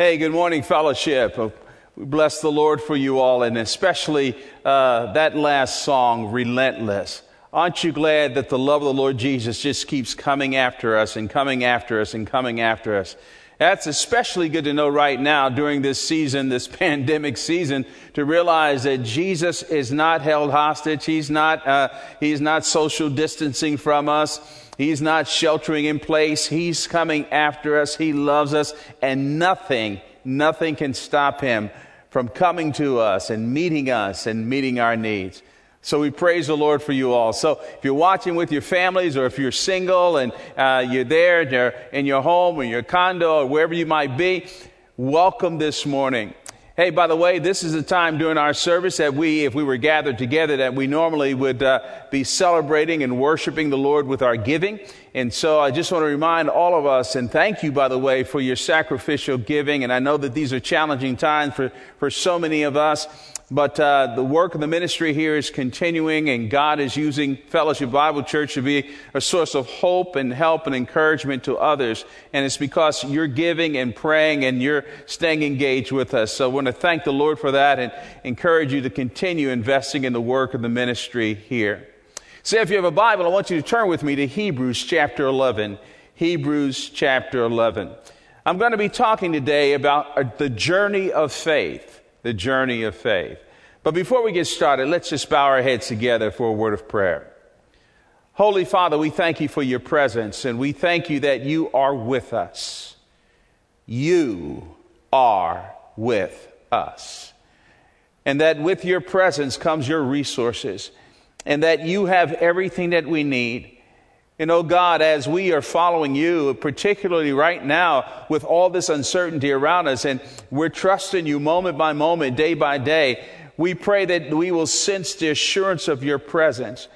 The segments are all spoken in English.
Hey, good morning, fellowship. Uh, We bless the Lord for you all, and especially uh, that last song, Relentless. Aren't you glad that the love of the Lord Jesus just keeps coming after us and coming after us and coming after us? That's especially good to know right now during this season, this pandemic season, to realize that Jesus is not held hostage. He's not, uh, he's not social distancing from us. He's not sheltering in place. He's coming after us. He loves us, and nothing, nothing can stop him from coming to us and meeting us and meeting our needs. So we praise the Lord for you all. So if you're watching with your families or if you're single and uh, you're there you're in your home or your condo or wherever you might be, welcome this morning. Hey, by the way, this is a time during our service that we, if we were gathered together, that we normally would uh, be celebrating and worshiping the Lord with our giving. And so I just want to remind all of us, and thank you, by the way, for your sacrificial giving. And I know that these are challenging times for, for so many of us. But uh, the work of the ministry here is continuing, and God is using Fellowship Bible Church to be a source of hope and help and encouragement to others. And it's because you're giving and praying and you're staying engaged with us. So I want to thank the Lord for that and encourage you to continue investing in the work of the ministry here. So if you have a Bible, I want you to turn with me to Hebrews chapter 11. Hebrews chapter 11. I'm going to be talking today about uh, the journey of faith the journey of faith. But before we get started, let's just bow our heads together for a word of prayer. Holy Father, we thank you for your presence and we thank you that you are with us. You are with us. And that with your presence comes your resources and that you have everything that we need. And oh God, as we are following you, particularly right now with all this uncertainty around us, and we're trusting you moment by moment, day by day, we pray that we will sense the assurance of your presence.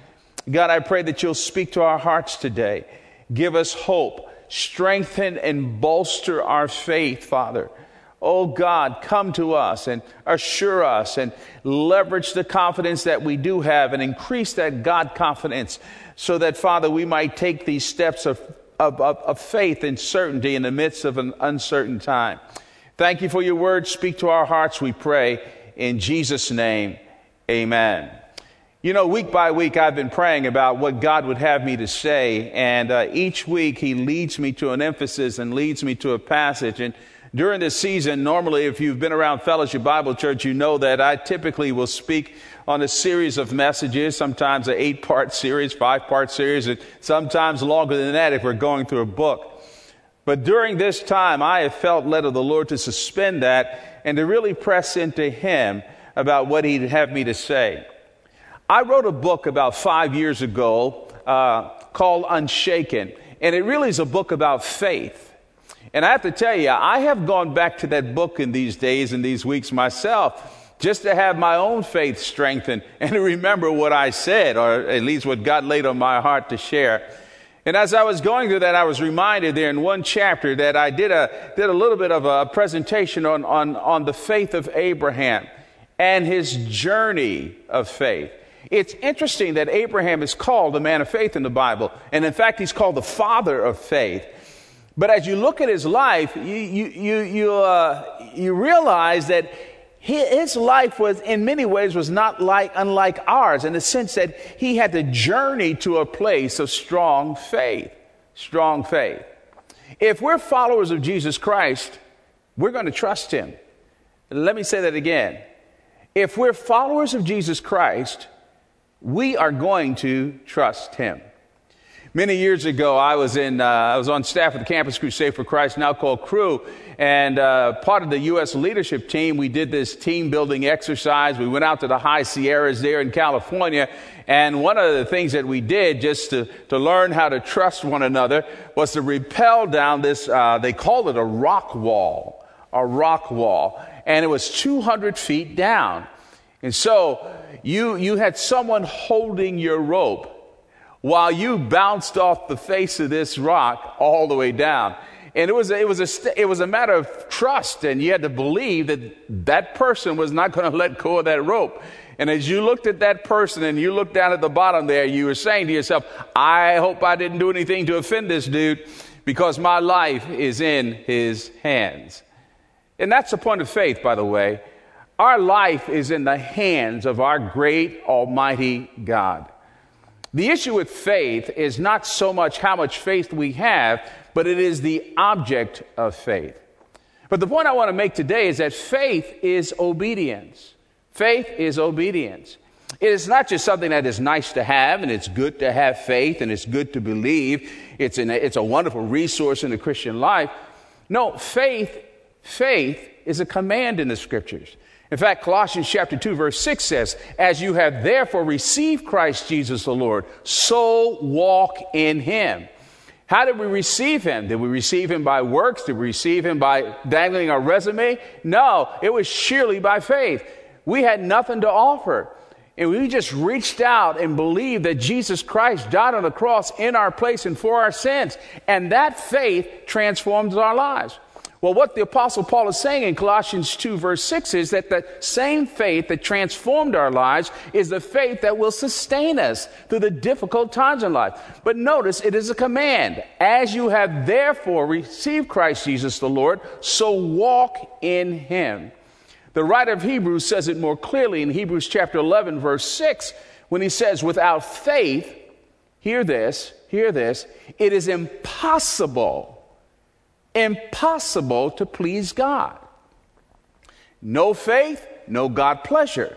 God, I pray that you'll speak to our hearts today. Give us hope, strengthen and bolster our faith, Father. Oh God, come to us and assure us and leverage the confidence that we do have and increase that God confidence so that, Father, we might take these steps of, of, of, of faith and certainty in the midst of an uncertain time. Thank you for your word. Speak to our hearts, we pray. In Jesus' name, amen. You know, week by week, I've been praying about what God would have me to say, and uh, each week He leads me to an emphasis and leads me to a passage. And during this season, normally, if you've been around Fellowship Bible Church, you know that I typically will speak on a series of messages, sometimes an eight part series, five part series, and sometimes longer than that if we're going through a book. But during this time, I have felt led of the Lord to suspend that and to really press into Him about what He'd have me to say. I wrote a book about five years ago uh, called Unshaken, and it really is a book about faith. And I have to tell you, I have gone back to that book in these days and these weeks myself just to have my own faith strengthened and to remember what I said, or at least what God laid on my heart to share. And as I was going through that, I was reminded there in one chapter that I did a, did a little bit of a presentation on, on, on the faith of Abraham and his journey of faith. It's interesting that Abraham is called a man of faith in the Bible. And in fact, he's called the father of faith. But as you look at his life, you, you, you, you, uh, you realize that his life was in many ways was not like unlike ours in the sense that he had to journey to a place of strong faith strong faith. If we're followers of jesus christ we're going to trust him. Let me say that again. If we're followers of jesus christ we are going to trust him Many years ago, I was in, uh, I was on staff at the Campus Crusade for Christ, now called Cru, and uh, part of the U.S. leadership team. We did this team building exercise. We went out to the high Sierras there in California, and one of the things that we did just to, to learn how to trust one another was to rappel down this. Uh, they called it a rock wall, a rock wall, and it was 200 feet down. And so you you had someone holding your rope while you bounced off the face of this rock all the way down. And it was, it was, a, it was a matter of trust, and you had to believe that that person was not going to let go of that rope. And as you looked at that person and you looked down at the bottom there, you were saying to yourself, I hope I didn't do anything to offend this dude because my life is in his hands. And that's the point of faith, by the way. Our life is in the hands of our great Almighty God. The issue with faith is not so much how much faith we have, but it is the object of faith. But the point I want to make today is that faith is obedience. Faith is obedience. It is not just something that is nice to have and it's good to have faith and it's good to believe. It's, an, it's a wonderful resource in the Christian life. No, faith, faith is a command in the scriptures. In fact, Colossians chapter 2 verse 6 says, As you have therefore received Christ Jesus the Lord, so walk in him. How did we receive him? Did we receive him by works? Did we receive him by dangling our resume? No, it was sheerly by faith. We had nothing to offer. And we just reached out and believed that Jesus Christ died on the cross in our place and for our sins. And that faith transforms our lives. Well, what the Apostle Paul is saying in Colossians 2, verse 6 is that the same faith that transformed our lives is the faith that will sustain us through the difficult times in life. But notice it is a command. As you have therefore received Christ Jesus the Lord, so walk in him. The writer of Hebrews says it more clearly in Hebrews chapter 11, verse 6, when he says, Without faith, hear this, hear this, it is impossible impossible to please God. No faith, no God pleasure.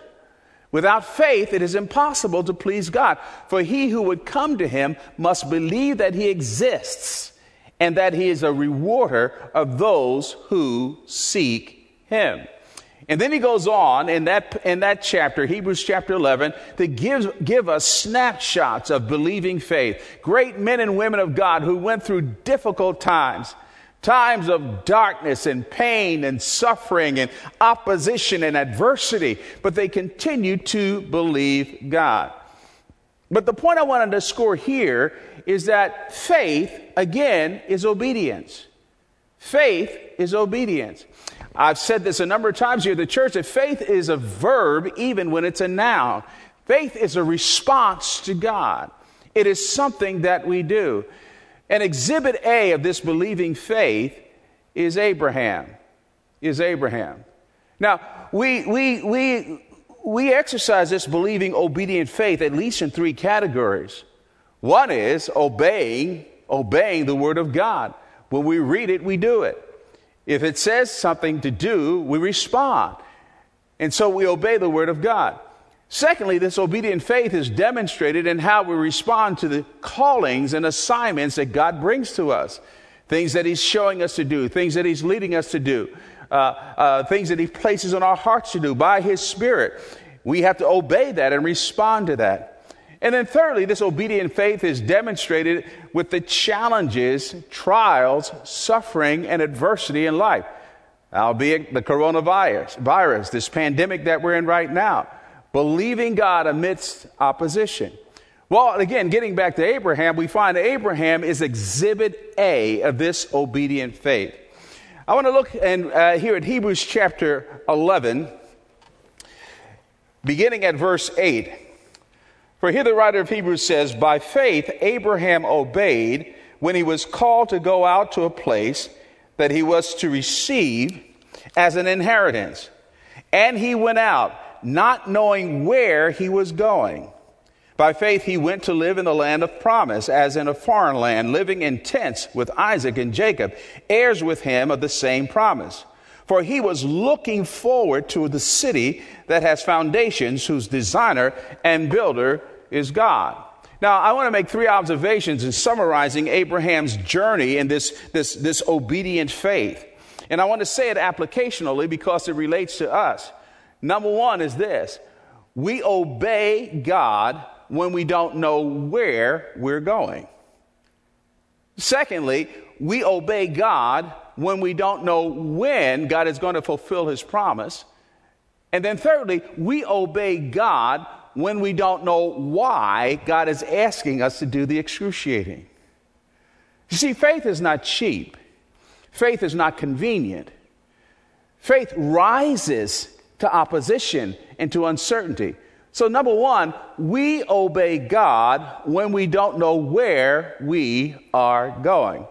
Without faith, it is impossible to please God. For he who would come to him must believe that he exists and that he is a rewarder of those who seek him. And then he goes on in that, in that chapter, Hebrews chapter 11, to give, give us snapshots of believing faith. Great men and women of God who went through difficult times times of darkness and pain and suffering and opposition and adversity, but they continue to believe God. But the point I want to score here is that faith, again, is obedience. Faith is obedience. I've said this a number of times here at the church that faith is a verb even when it's a noun. Faith is a response to God. It is something that we do. And exhibit A of this believing faith is Abraham. Is Abraham. Now, we, we, we, we exercise this believing, obedient faith at least in three categories. One is obeying, obeying the Word of God. When we read it, we do it. If it says something to do, we respond. And so we obey the Word of God. Secondly, this obedient faith is demonstrated in how we respond to the callings and assignments that God brings to us. Things that He's showing us to do, things that He's leading us to do, uh, uh, things that He places on our hearts to do by His Spirit. We have to obey that and respond to that. And then, thirdly, this obedient faith is demonstrated with the challenges, trials, suffering, and adversity in life, albeit the coronavirus, virus, this pandemic that we're in right now believing God amidst opposition. Well, again, getting back to Abraham, we find Abraham is exhibit A of this obedient faith. I want to look and uh, here at Hebrews chapter 11, beginning at verse 8. For here the writer of Hebrews says, By faith Abraham obeyed when he was called to go out to a place that he was to receive as an inheritance. And he went out not knowing where he was going. By faith, he went to live in the land of promise, as in a foreign land, living in tents with Isaac and Jacob, heirs with him of the same promise. For he was looking forward to the city that has foundations, whose designer and builder is God. Now, I want to make three observations in summarizing Abraham's journey in this, this, this obedient faith. And I want to say it applicationally because it relates to us. Number one is this we obey God when we don't know where we're going. Secondly, we obey God when we don't know when God is going to fulfill his promise. And then thirdly, we obey God when we don't know why God is asking us to do the excruciating. You see, faith is not cheap. Faith is not convenient. Faith rises to opposition and to uncertainty. So, number one, we obey God when we don't know where we are going.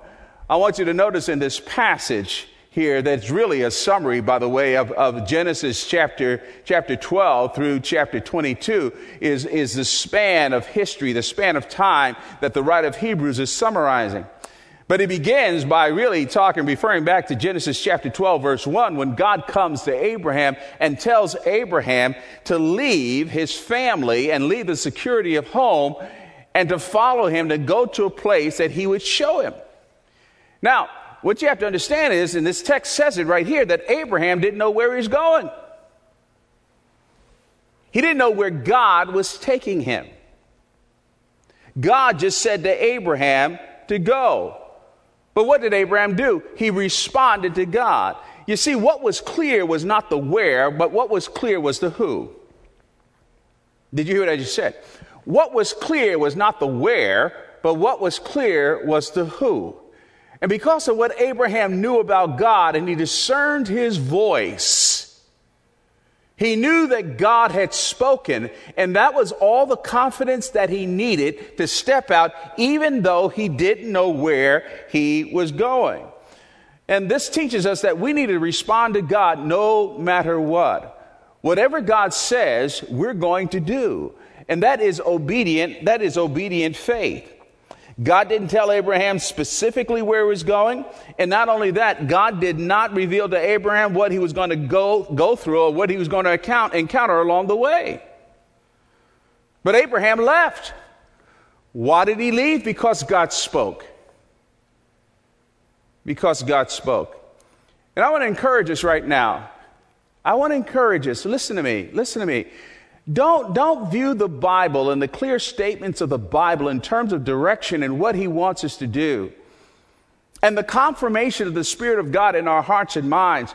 I want you to notice in this passage, here that's really a summary, by the way, of, of Genesis chapter, chapter 12 through chapter 22 is, is the span of history, the span of time that the writer of Hebrews is summarizing. But he begins by really talking, referring back to Genesis chapter 12, verse 1, when God comes to Abraham and tells Abraham to leave his family and leave the security of home and to follow him, to go to a place that he would show him. Now, what you have to understand is, and this text says it right here, that Abraham didn't know where he was going. He didn't know where God was taking him. God just said to Abraham to go. But what did Abraham do? He responded to God. You see, what was clear was not the where, but what was clear was the who. Did you hear what I just said? What was clear was not the where, but what was clear was the who. And because of what Abraham knew about God and he discerned his voice, he knew that God had spoken, and that was all the confidence that he needed to step out, even though he didn't know where he was going. And this teaches us that we need to respond to God no matter what. Whatever God says, we're going to do. And that is obedient, that is obedient faith. God didn't tell Abraham specifically where he was going. And not only that, God did not reveal to Abraham what he was going to go, go through or what he was going to account, encounter along the way. But Abraham left. Why did he leave? Because God spoke. Because God spoke. And I want to encourage us right now. I want to encourage us. Listen to me. Listen to me. Don't, don't view the Bible and the clear statements of the Bible in terms of direction and what He wants us to do. And the confirmation of the Spirit of God in our hearts and minds.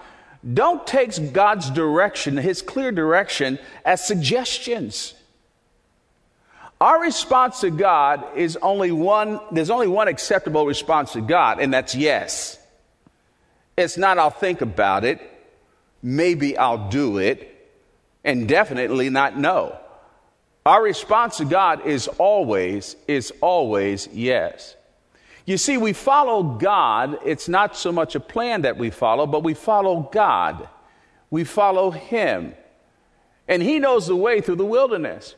Don't take God's direction, His clear direction, as suggestions. Our response to God is only one, there's only one acceptable response to God, and that's yes. It's not, I'll think about it. Maybe I'll do it and definitely not no. Our response to God is always, is always yes. You see, we follow God. It's not so much a plan that we follow, but we follow God. We follow Him. And He knows the way through the wilderness.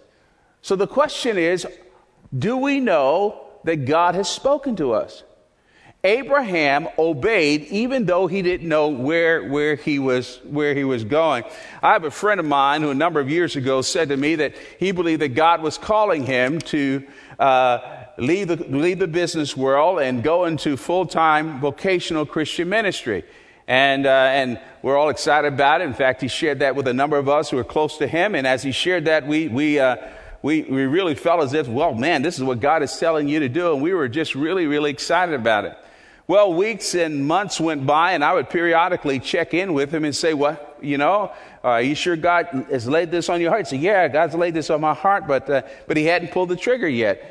So the question is do we know that God has spoken to us? Abraham obeyed even though he didn't know where, where, he was, where he was going. I have a friend of mine who a number of years ago said to me that he believed that God was calling him to uh, leave, the, leave the business world and go into full time vocational Christian ministry. And, uh, and we're all excited about it. In fact, he shared that with a number of us who are close to him. And as he shared that, we, we, uh, we, we really felt as if, well, man, this is what God is telling you to do. And we were just really, really excited about it. Well, weeks and months went by, and I would periodically check in with him and say, What, you know, uh, are you sure God has laid this on your heart? He said, Yeah, God's laid this on my heart, but, uh, but he hadn't pulled the trigger yet.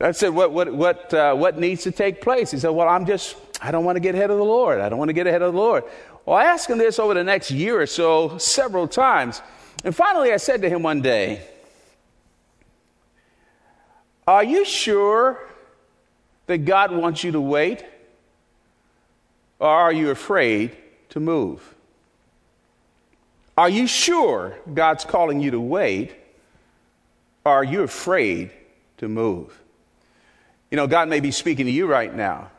I said, What, what, what, uh, what needs to take place? He said, Well, I'm just, I don't want to get ahead of the Lord. I don't want to get ahead of the Lord. Well, I asked him this over the next year or so several times. And finally, I said to him one day, Are you sure that God wants you to wait? Or are you afraid to move? Are you sure God's calling you to wait? Or are you afraid to move? You know, God may be speaking to you right now.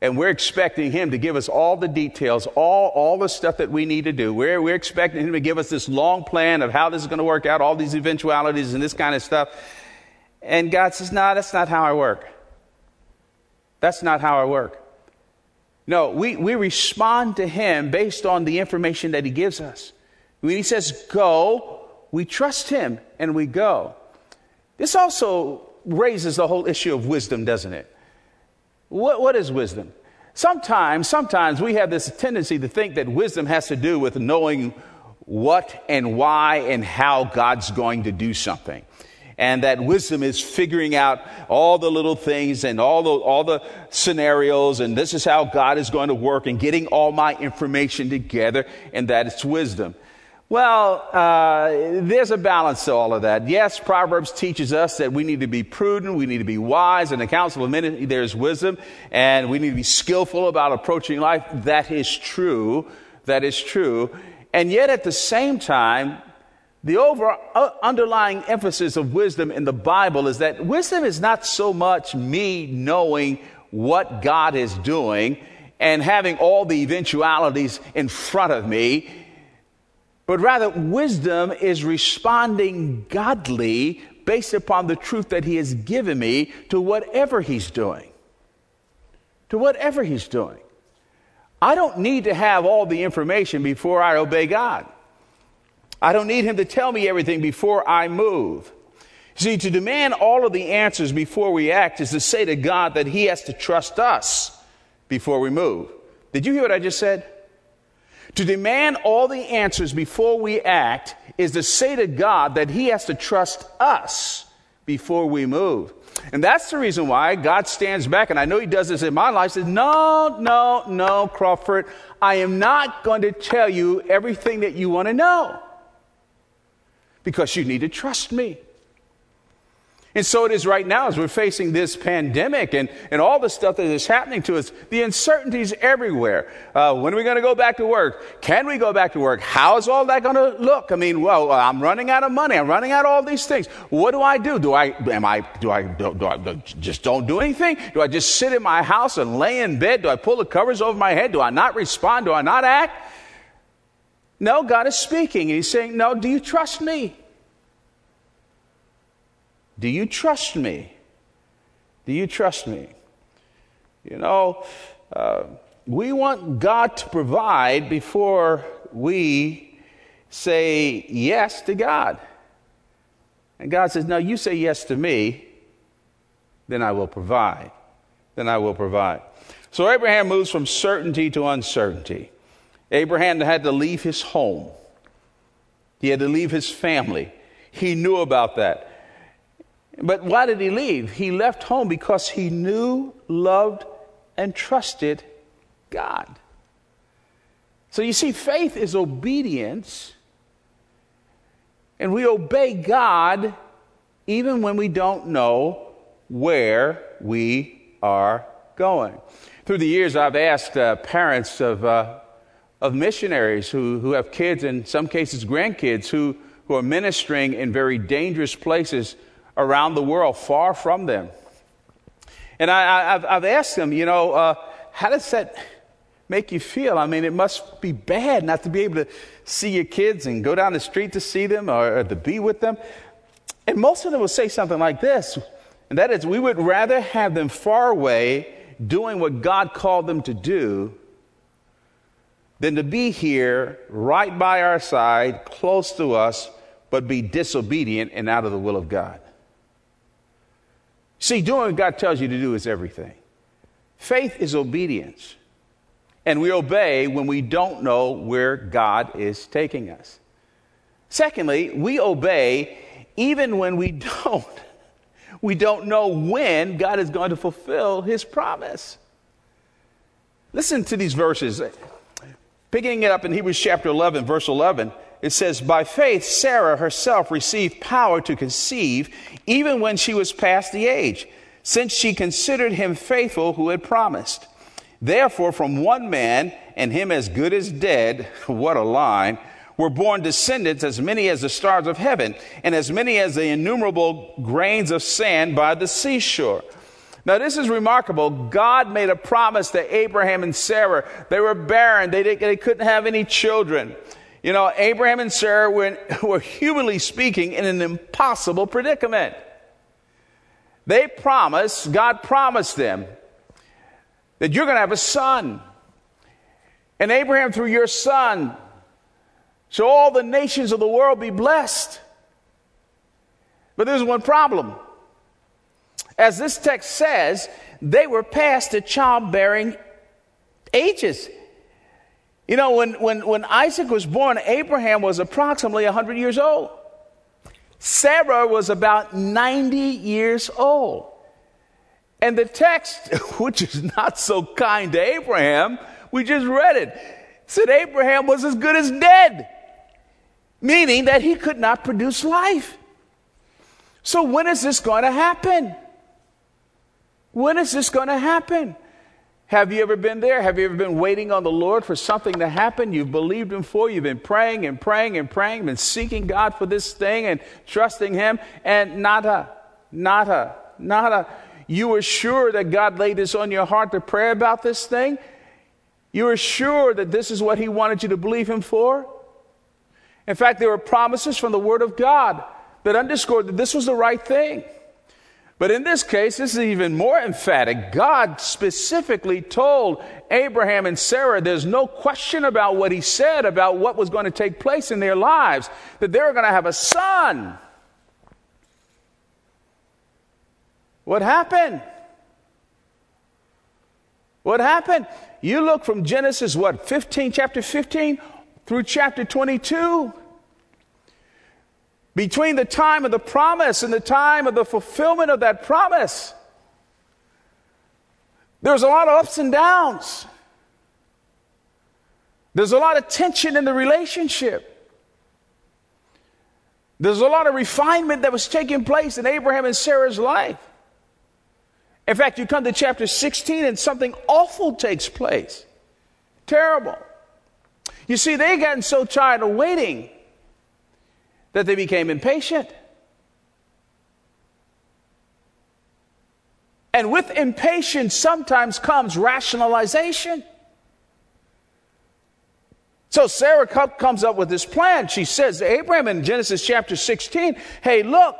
And we're expecting Him to give us all the details, all, all the stuff that we need to do. We're, we're expecting Him to give us this long plan of how this is going to work out, all these eventualities and this kind of stuff. And God says, No, that's not how I work. That's not how I work. No, we, we respond to him based on the information that he gives us. When he says go, we trust him and we go. This also raises the whole issue of wisdom, doesn't it? What, what is wisdom? Sometimes, sometimes we have this tendency to think that wisdom has to do with knowing what and why and how God's going to do something and that wisdom is figuring out all the little things and all the, all the scenarios, and this is how God is going to work, and getting all my information together, and that it's wisdom. Well, uh, there's a balance to all of that. Yes, Proverbs teaches us that we need to be prudent, we need to be wise. In the counsel of many, there's wisdom, and we need to be skillful about approaching life. That is true. That is true. And yet, at the same time, the over, uh, underlying emphasis of wisdom in the Bible is that wisdom is not so much me knowing what God is doing and having all the eventualities in front of me but rather wisdom is responding godly based upon the truth that He has given me to whatever He's doing. To whatever He's doing. I don't need to have all the information before I obey God. I don't need Him to tell me everything before I move. See, to demand all of the answers before we act is to say to God that He has to trust us before we move. Did you hear what I just said? To demand all the answers before we act is to say to God that He has to trust us before we move. And that's the reason why God stands back, and I know He does this in my life, says, No, no, no, Crawford, I am not going to tell you everything that you want to know because you need to trust me. And so it is right now as we're facing this pandemic and, and all the stuff that is happening to us, the uncertainties everywhere. Uh, when are we going to go back to work? Can we go back to work? How is all that going to look? I mean, well, I'm running out of money. I'm running out of all these things. What do I do? Do I, am I, do I, do, do I do, just don't do anything? Do I just sit in my house and lay in bed? Do I pull the covers over my head? Do I not respond? Do I not act? No, God is speaking. He's saying, no, do you trust me? Do you trust me? Do you trust me? You know, uh, we want God to provide before we say yes to God. And God says, No, you say yes to me, then I will provide. Then I will provide. So Abraham moves from certainty to uncertainty. Abraham had to leave his home, he had to leave his family. He knew about that. But why did he leave? He left home because he knew, loved, and trusted God. So you see, faith is obedience, and we obey God even when we don't know where we are going. Through the years, I've asked uh, parents of, uh, of missionaries who, who have kids, in some cases grandkids, who, who are ministering in very dangerous places around the world, far from them. And I, have asked them, you know, uh, how does that make you feel? I mean, it must be bad not to be able to see your kids and go down the street to see them or, or to be with them. And most of them will say something like this, and that is, we would rather have them far away doing what God called them to do than to be here right by our side, close to us, but be disobedient and out of the will of God. See, doing what God tells you to do is everything. Faith is obedience. And we obey when we don't know where God is taking us. Secondly, we obey even when we don't. We don't know when God is going to fulfill his promise. Listen to these verses. Picking it up in Hebrews chapter 11, verse 11 it says, By faith, Sarah herself received power to conceive, even when she was past the age, since she considered him faithful who had promised. Therefore, from one man, and him as good as dead, what a line, were born descendants as many as the stars of heaven, and as many as the innumerable grains of sand by the seashore. Now, this is remarkable. God made a promise to Abraham and Sarah. They were barren, they, they couldn't have any children. You know, Abraham and Sarah were, were humanly speaking in an impossible predicament. They promised, God promised them that you're going to have a son. And Abraham, through your son, shall all the nations of the world be blessed. But there's one problem. As this text says, they were past the childbearing ages. You know, when, when, when Isaac was born, Abraham was approximately 100 years old. Sarah was about 90 years old. And the text, which is not so kind to Abraham, we just read it, said Abraham was as good as dead. meaning that he could not produce life. So, when is this going to happen? When is this going to happen? Have you ever been there? Have you ever been waiting on the Lord for something to happen? You've believed Him for, you've been praying and praying and praying, been seeking God for this thing and trusting Him, and nada, nada, nada. You were sure that God laid this on your heart to pray about this thing? You were sure that this is what He wanted you to believe Him for? In fact, there were promises from the Word of God that underscored that this was the right thing. But in this case, this is even more emphatic. God specifically told Abraham and Sarah there's no question about what he said about what was going to take place in their lives, that they were going to have a son. What happened? What happened? You look from Genesis, what, 15, chapter 15 through chapter 22. Between the time of the promise and the time of the fulfillment of that promise, there's a lot of ups and downs. There's a lot of tension in the relationship. There's a lot of refinement that was taking place in Abraham and Sarah's life. In fact, you come to chapter 16 and something awful takes place. Terrible. You see, they gotten so tired of waiting that they became impatient. And with impatience sometimes comes rationalization. So Sarah comes up with this plan. She says to Abraham in Genesis chapter 16, Hey, look,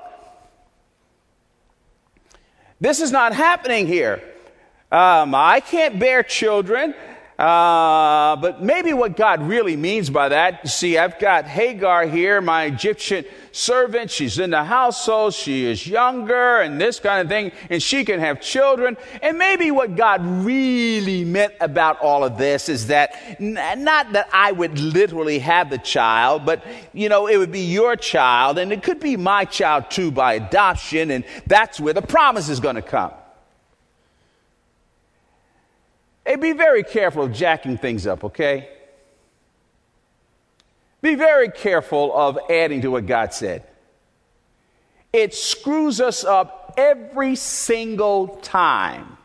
this is not happening here. Um, I can't bear children. Uh, but maybe what God really means by that, see, I've got Hagar here, my Egyptian servant. She's in the household. She is younger and this kind of thing, and she can have children. And maybe what God really meant about all of this is that not that I would literally have the child, but, you know, it would be your child, and it could be my child too by adoption, and that's where the promise is going to come. Hey, be very careful of jacking things up, okay? Be very careful of adding to what God said. It screws us up every single time.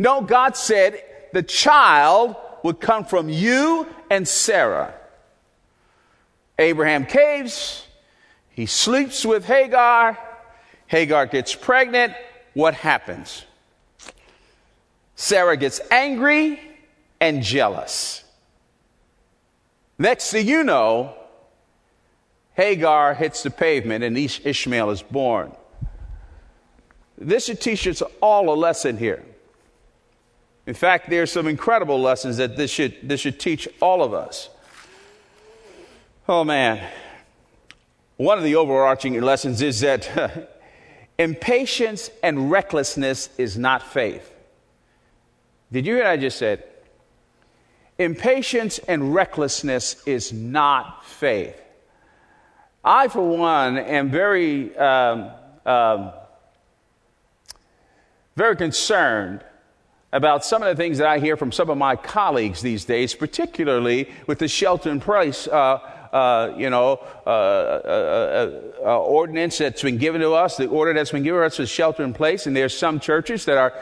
No, God said the child would come from you and Sarah. Abraham caves, he sleeps with Hagar, Hagar gets pregnant. What happens? Sarah gets angry and jealous. Next thing you know, Hagar hits the pavement and Ishmael is born. This should teach us all a lesson here. In fact, there are some incredible lessons that this should, this should teach all of us. Oh man. One of the overarching lessons is that impatience and recklessness is not faith. Did you hear what I just said? Impatience and recklessness is not faith. I, for one, am very, um, um, very concerned about some of the things that I hear from some of my colleagues these days, particularly with the shelter in place, uh, uh, you know, uh, uh, uh, uh, ordinance that's been given to us, the order that's been given to us is shelter in place, and there's some churches that are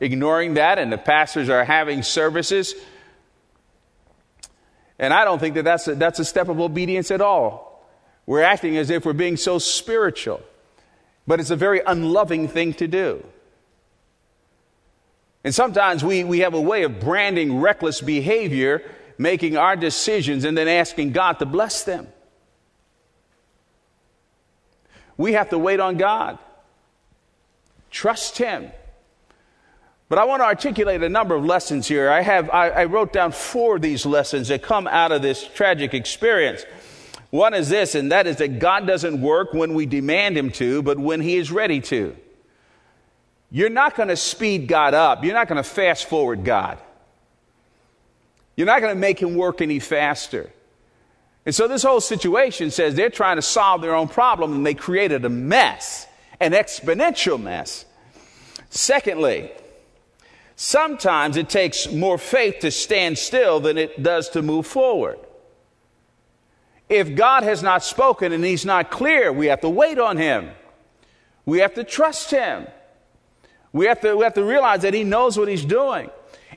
ignoring that, and the pastors are having services. And I don't think that that's a, that's a step of obedience at all. We're acting as if we're being so spiritual, but it's a very unloving thing to do. And sometimes we, we have a way of branding reckless behavior, making our decisions, and then asking God to bless them. We have to wait on God, trust Him. But I want to articulate a number of lessons here. I have, I, I, wrote down four of these lessons that come out of this tragic experience. One is this, and that is that God doesn't work when we demand Him to, but when He is ready to. You're not going to speed God up. You're not going to fast forward God. You're not going to make Him work any faster. And so this whole situation says they're trying to solve their own problem and they created a mess, an exponential mess. Secondly, Sometimes it takes more faith to stand still than it does to move forward. If God has not spoken and He's not clear, we have to wait on Him. We have to trust Him. We have to, we have to realize that He knows what He's doing.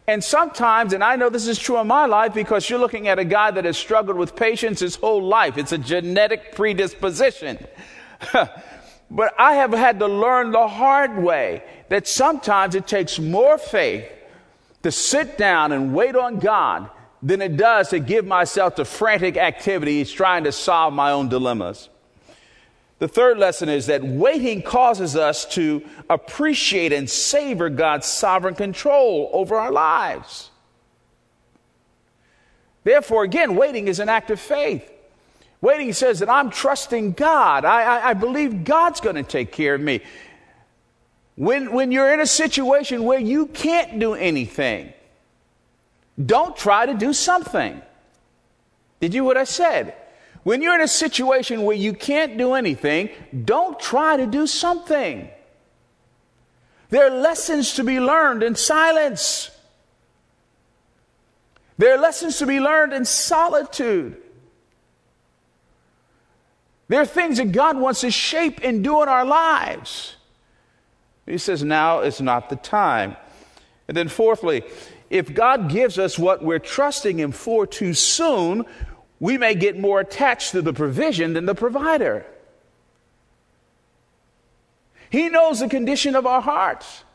And sometimes, and I know this is true in my life because you're looking at a guy that has struggled with patience his whole life. It's a genetic predisposition. but I have had to learn the hard way that sometimes it takes more faith to sit down and wait on God than it does to give myself to frantic activities trying to solve my own dilemmas. The third lesson is that waiting causes us to appreciate and savor God's sovereign control over our lives. Therefore, again, waiting is an act of faith. Waiting says that I'm trusting God. I, I, I believe God's going to take care of me. When, when you're in a situation where you can't do anything, don't try to do something. Did you what I said? When you're in a situation where you can't do anything, don't try to do something. There are lessons to be learned in silence. There are lessons to be learned in solitude. There are things that God wants to shape and do in our lives. He says, now is not the time. And then, fourthly, if God gives us what we're trusting Him for too soon, we may get more attached to the provision than the provider. He knows the condition of our hearts.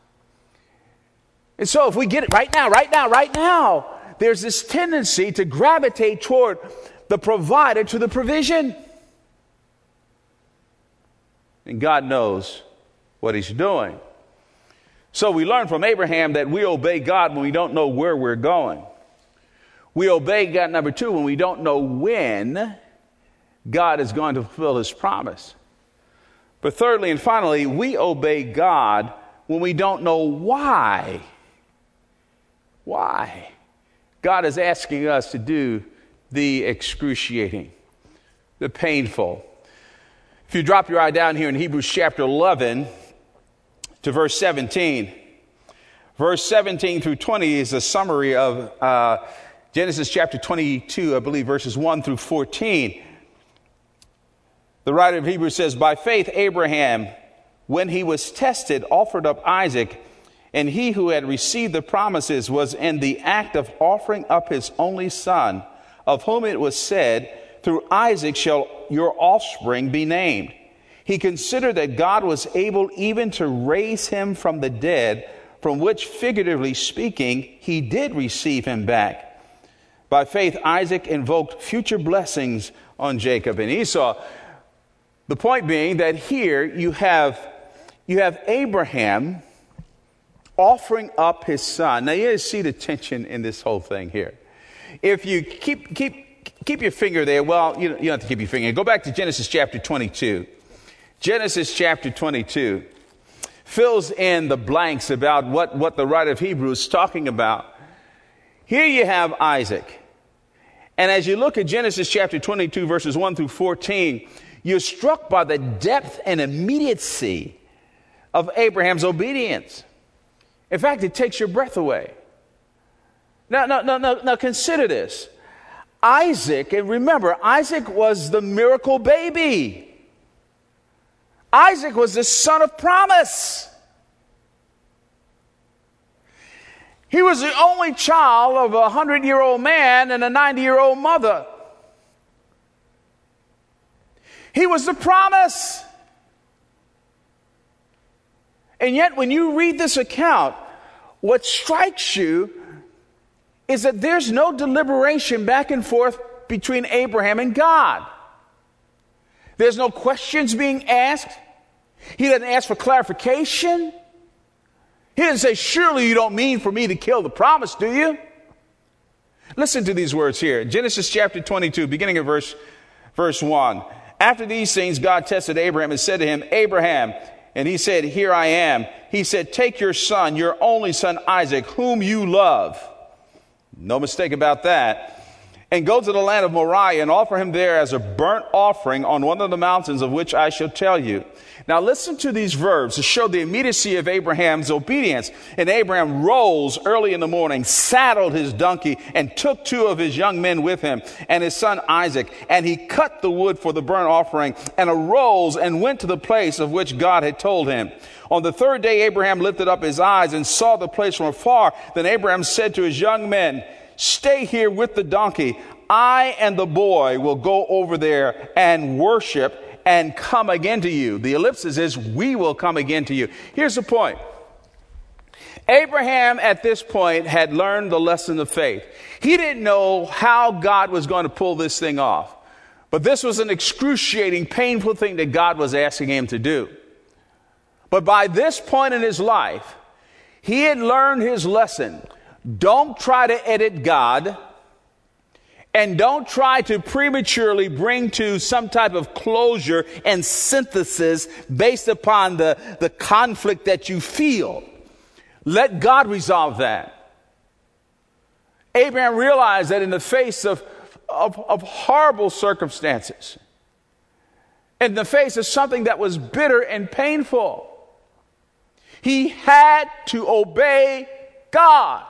And so, if we get it right now, right now, right now, there's this tendency to gravitate toward the provider to the provision. And God knows what He's doing. So, we learn from Abraham that we obey God when we don't know where we're going. We obey God, number two, when we don't know when God is going to fulfill his promise. But thirdly and finally, we obey God when we don't know why. Why? God is asking us to do the excruciating, the painful. If you drop your eye down here in Hebrews chapter 11 to verse 17, verse 17 through 20 is a summary of. Uh, Genesis chapter 22, I believe, verses 1 through 14. The writer of Hebrews says, By faith, Abraham, when he was tested, offered up Isaac, and he who had received the promises was in the act of offering up his only son, of whom it was said, Through Isaac shall your offspring be named. He considered that God was able even to raise him from the dead, from which, figuratively speaking, he did receive him back. By faith, Isaac invoked future blessings on Jacob and Esau. The point being that here you have, you have Abraham offering up his son. Now, you see the tension in this whole thing here. If you keep, keep, keep your finger there, well, you, you don't have to keep your finger. Go back to Genesis chapter 22. Genesis chapter 22 fills in the blanks about what, what the writer of Hebrews is talking about here you have Isaac. And as you look at Genesis chapter 22, verses 1 through 14, you're struck by the depth and immediacy of Abraham's obedience. In fact, it takes your breath away. Now, now, now, now, now consider this. Isaac, and remember, Isaac was the miracle baby. Isaac was the son of promise. He was the only child of a hundred year old man and a 90 year old mother. He was the promise. And yet, when you read this account, what strikes you is that there's no deliberation back and forth between Abraham and God. There's no questions being asked. He doesn't ask for clarification. He didn't say, Surely you don't mean for me to kill the promise, do you? Listen to these words here Genesis chapter 22, beginning of verse, verse 1. After these things, God tested Abraham and said to him, Abraham, and he said, Here I am. He said, Take your son, your only son Isaac, whom you love. No mistake about that. And go to the land of Moriah and offer him there as a burnt offering on one of the mountains of which I shall tell you. Now listen to these verbs to show the immediacy of Abraham's obedience. And Abraham rose early in the morning, saddled his donkey, and took two of his young men with him and his son Isaac. And he cut the wood for the burnt offering and arose and went to the place of which God had told him. On the third day, Abraham lifted up his eyes and saw the place from afar. Then Abraham said to his young men, Stay here with the donkey. I and the boy will go over there and worship and come again to you. The ellipsis is, we will come again to you. Here's the point. Abraham at this point had learned the lesson of faith. He didn't know how God was going to pull this thing off. But this was an excruciating, painful thing that God was asking him to do. But by this point in his life, he had learned his lesson. Don't try to edit God. And don't try to prematurely bring to some type of closure and synthesis based upon the, the conflict that you feel. Let God resolve that. Abraham realized that in the face of, of, of horrible circumstances, in the face of something that was bitter and painful, he had to obey God.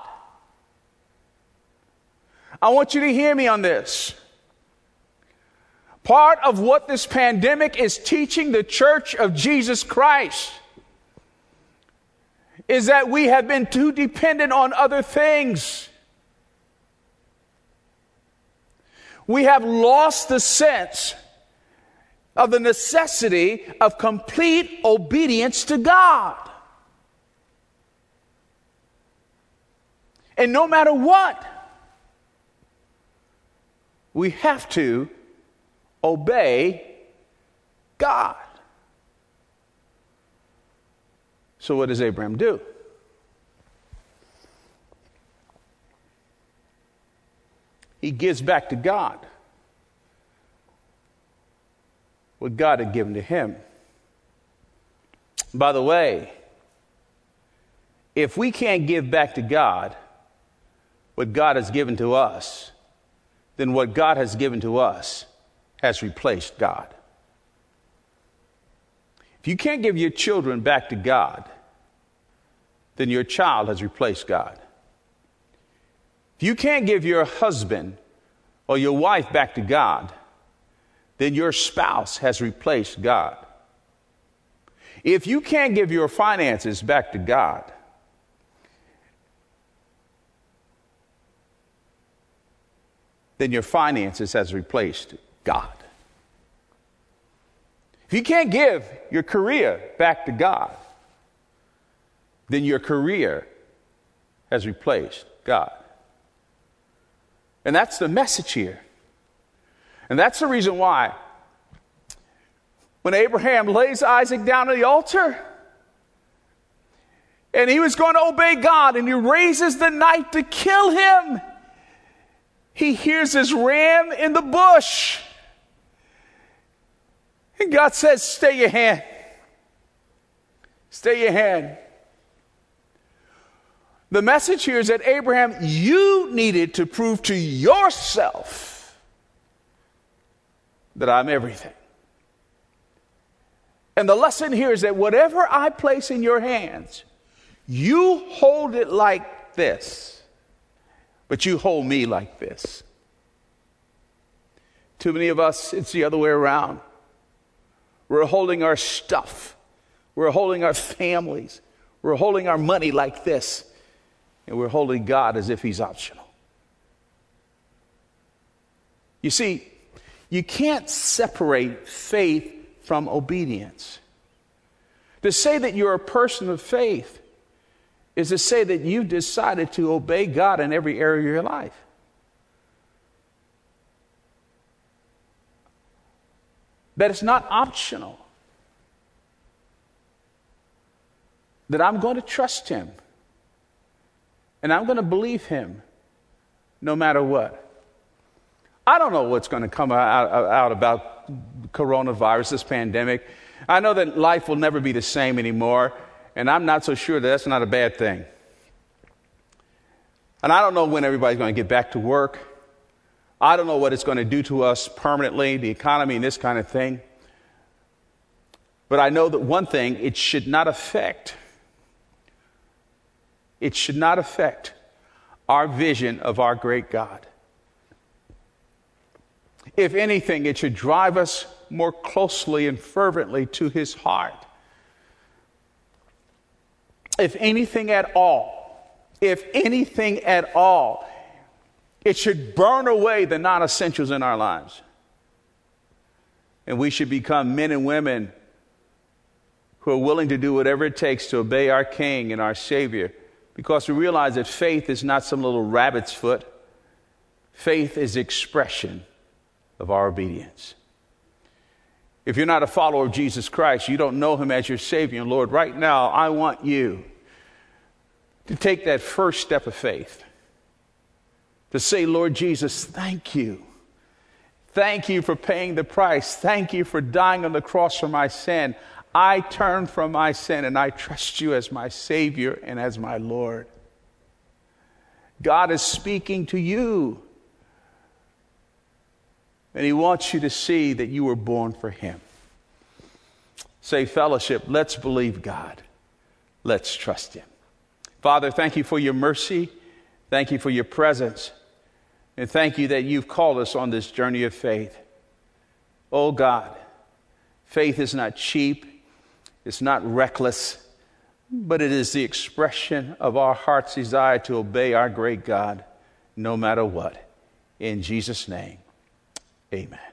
I want you to hear me on this. Part of what this pandemic is teaching the church of Jesus Christ is that we have been too dependent on other things. We have lost the sense of the necessity of complete obedience to God. And no matter what, we have to obey God. So, what does Abraham do? He gives back to God what God had given to him. By the way, if we can't give back to God what God has given to us, then what God has given to us has replaced God. If you can't give your children back to God, then your child has replaced God. If you can't give your husband or your wife back to God, then your spouse has replaced God. If you can't give your finances back to God, then your finances has replaced God. If you can't give your career back to God, then your career has replaced God. And that's the message here. And that's the reason why when Abraham lays Isaac down on the altar, and he was going to obey God, and he raises the knife to kill him he hears his ram in the bush. And God says, Stay your hand. Stay your hand. The message here is that Abraham, you needed to prove to yourself that I'm everything. And the lesson here is that whatever I place in your hands, you hold it like this. But you hold me like this. Too many of us, it's the other way around. We're holding our stuff, we're holding our families, we're holding our money like this, and we're holding God as if He's optional. You see, you can't separate faith from obedience. To say that you're a person of faith is to say that you've decided to obey God in every area of your life. That it's not optional. That I'm going to trust Him and I'm going to believe Him no matter what. I don't know what's going to come out, out about coronavirus, this pandemic. I know that life will never be the same anymore. And I'm not so sure that that's not a bad thing. And I don't know when everybody's going to get back to work, I don't know what it's going to do to us permanently, the economy and this kind of thing. But I know that one thing, it should not affect, it should not affect our vision of our great God. If anything, it should drive us more closely and fervently to his heart. If anything at all, if anything at all, it should burn away the non essentials in our lives. And we should become men and women who are willing to do whatever it takes to obey our King and our Savior because we realize that faith is not some little rabbit's foot. Faith is expression of our obedience. If you're not a follower of Jesus Christ, you don't know him as your Savior and Lord, right now, I want you to take that first step of faith. To say, Lord Jesus, thank you. Thank you for paying the price. Thank you for dying on the cross for my sin. I turn from my sin and I trust you as my Savior and as my Lord. God is speaking to you. And He wants you to see that you were born for Him. Say, fellowship, let's believe God. Let's trust Him. Father, thank you for your mercy. Thank you for your presence. And thank you that you've called us on this journey of faith. Oh God, faith is not cheap. It's not reckless, but it is the expression of our heart's desire to obey our great God no matter what. In Jesus' name, amen.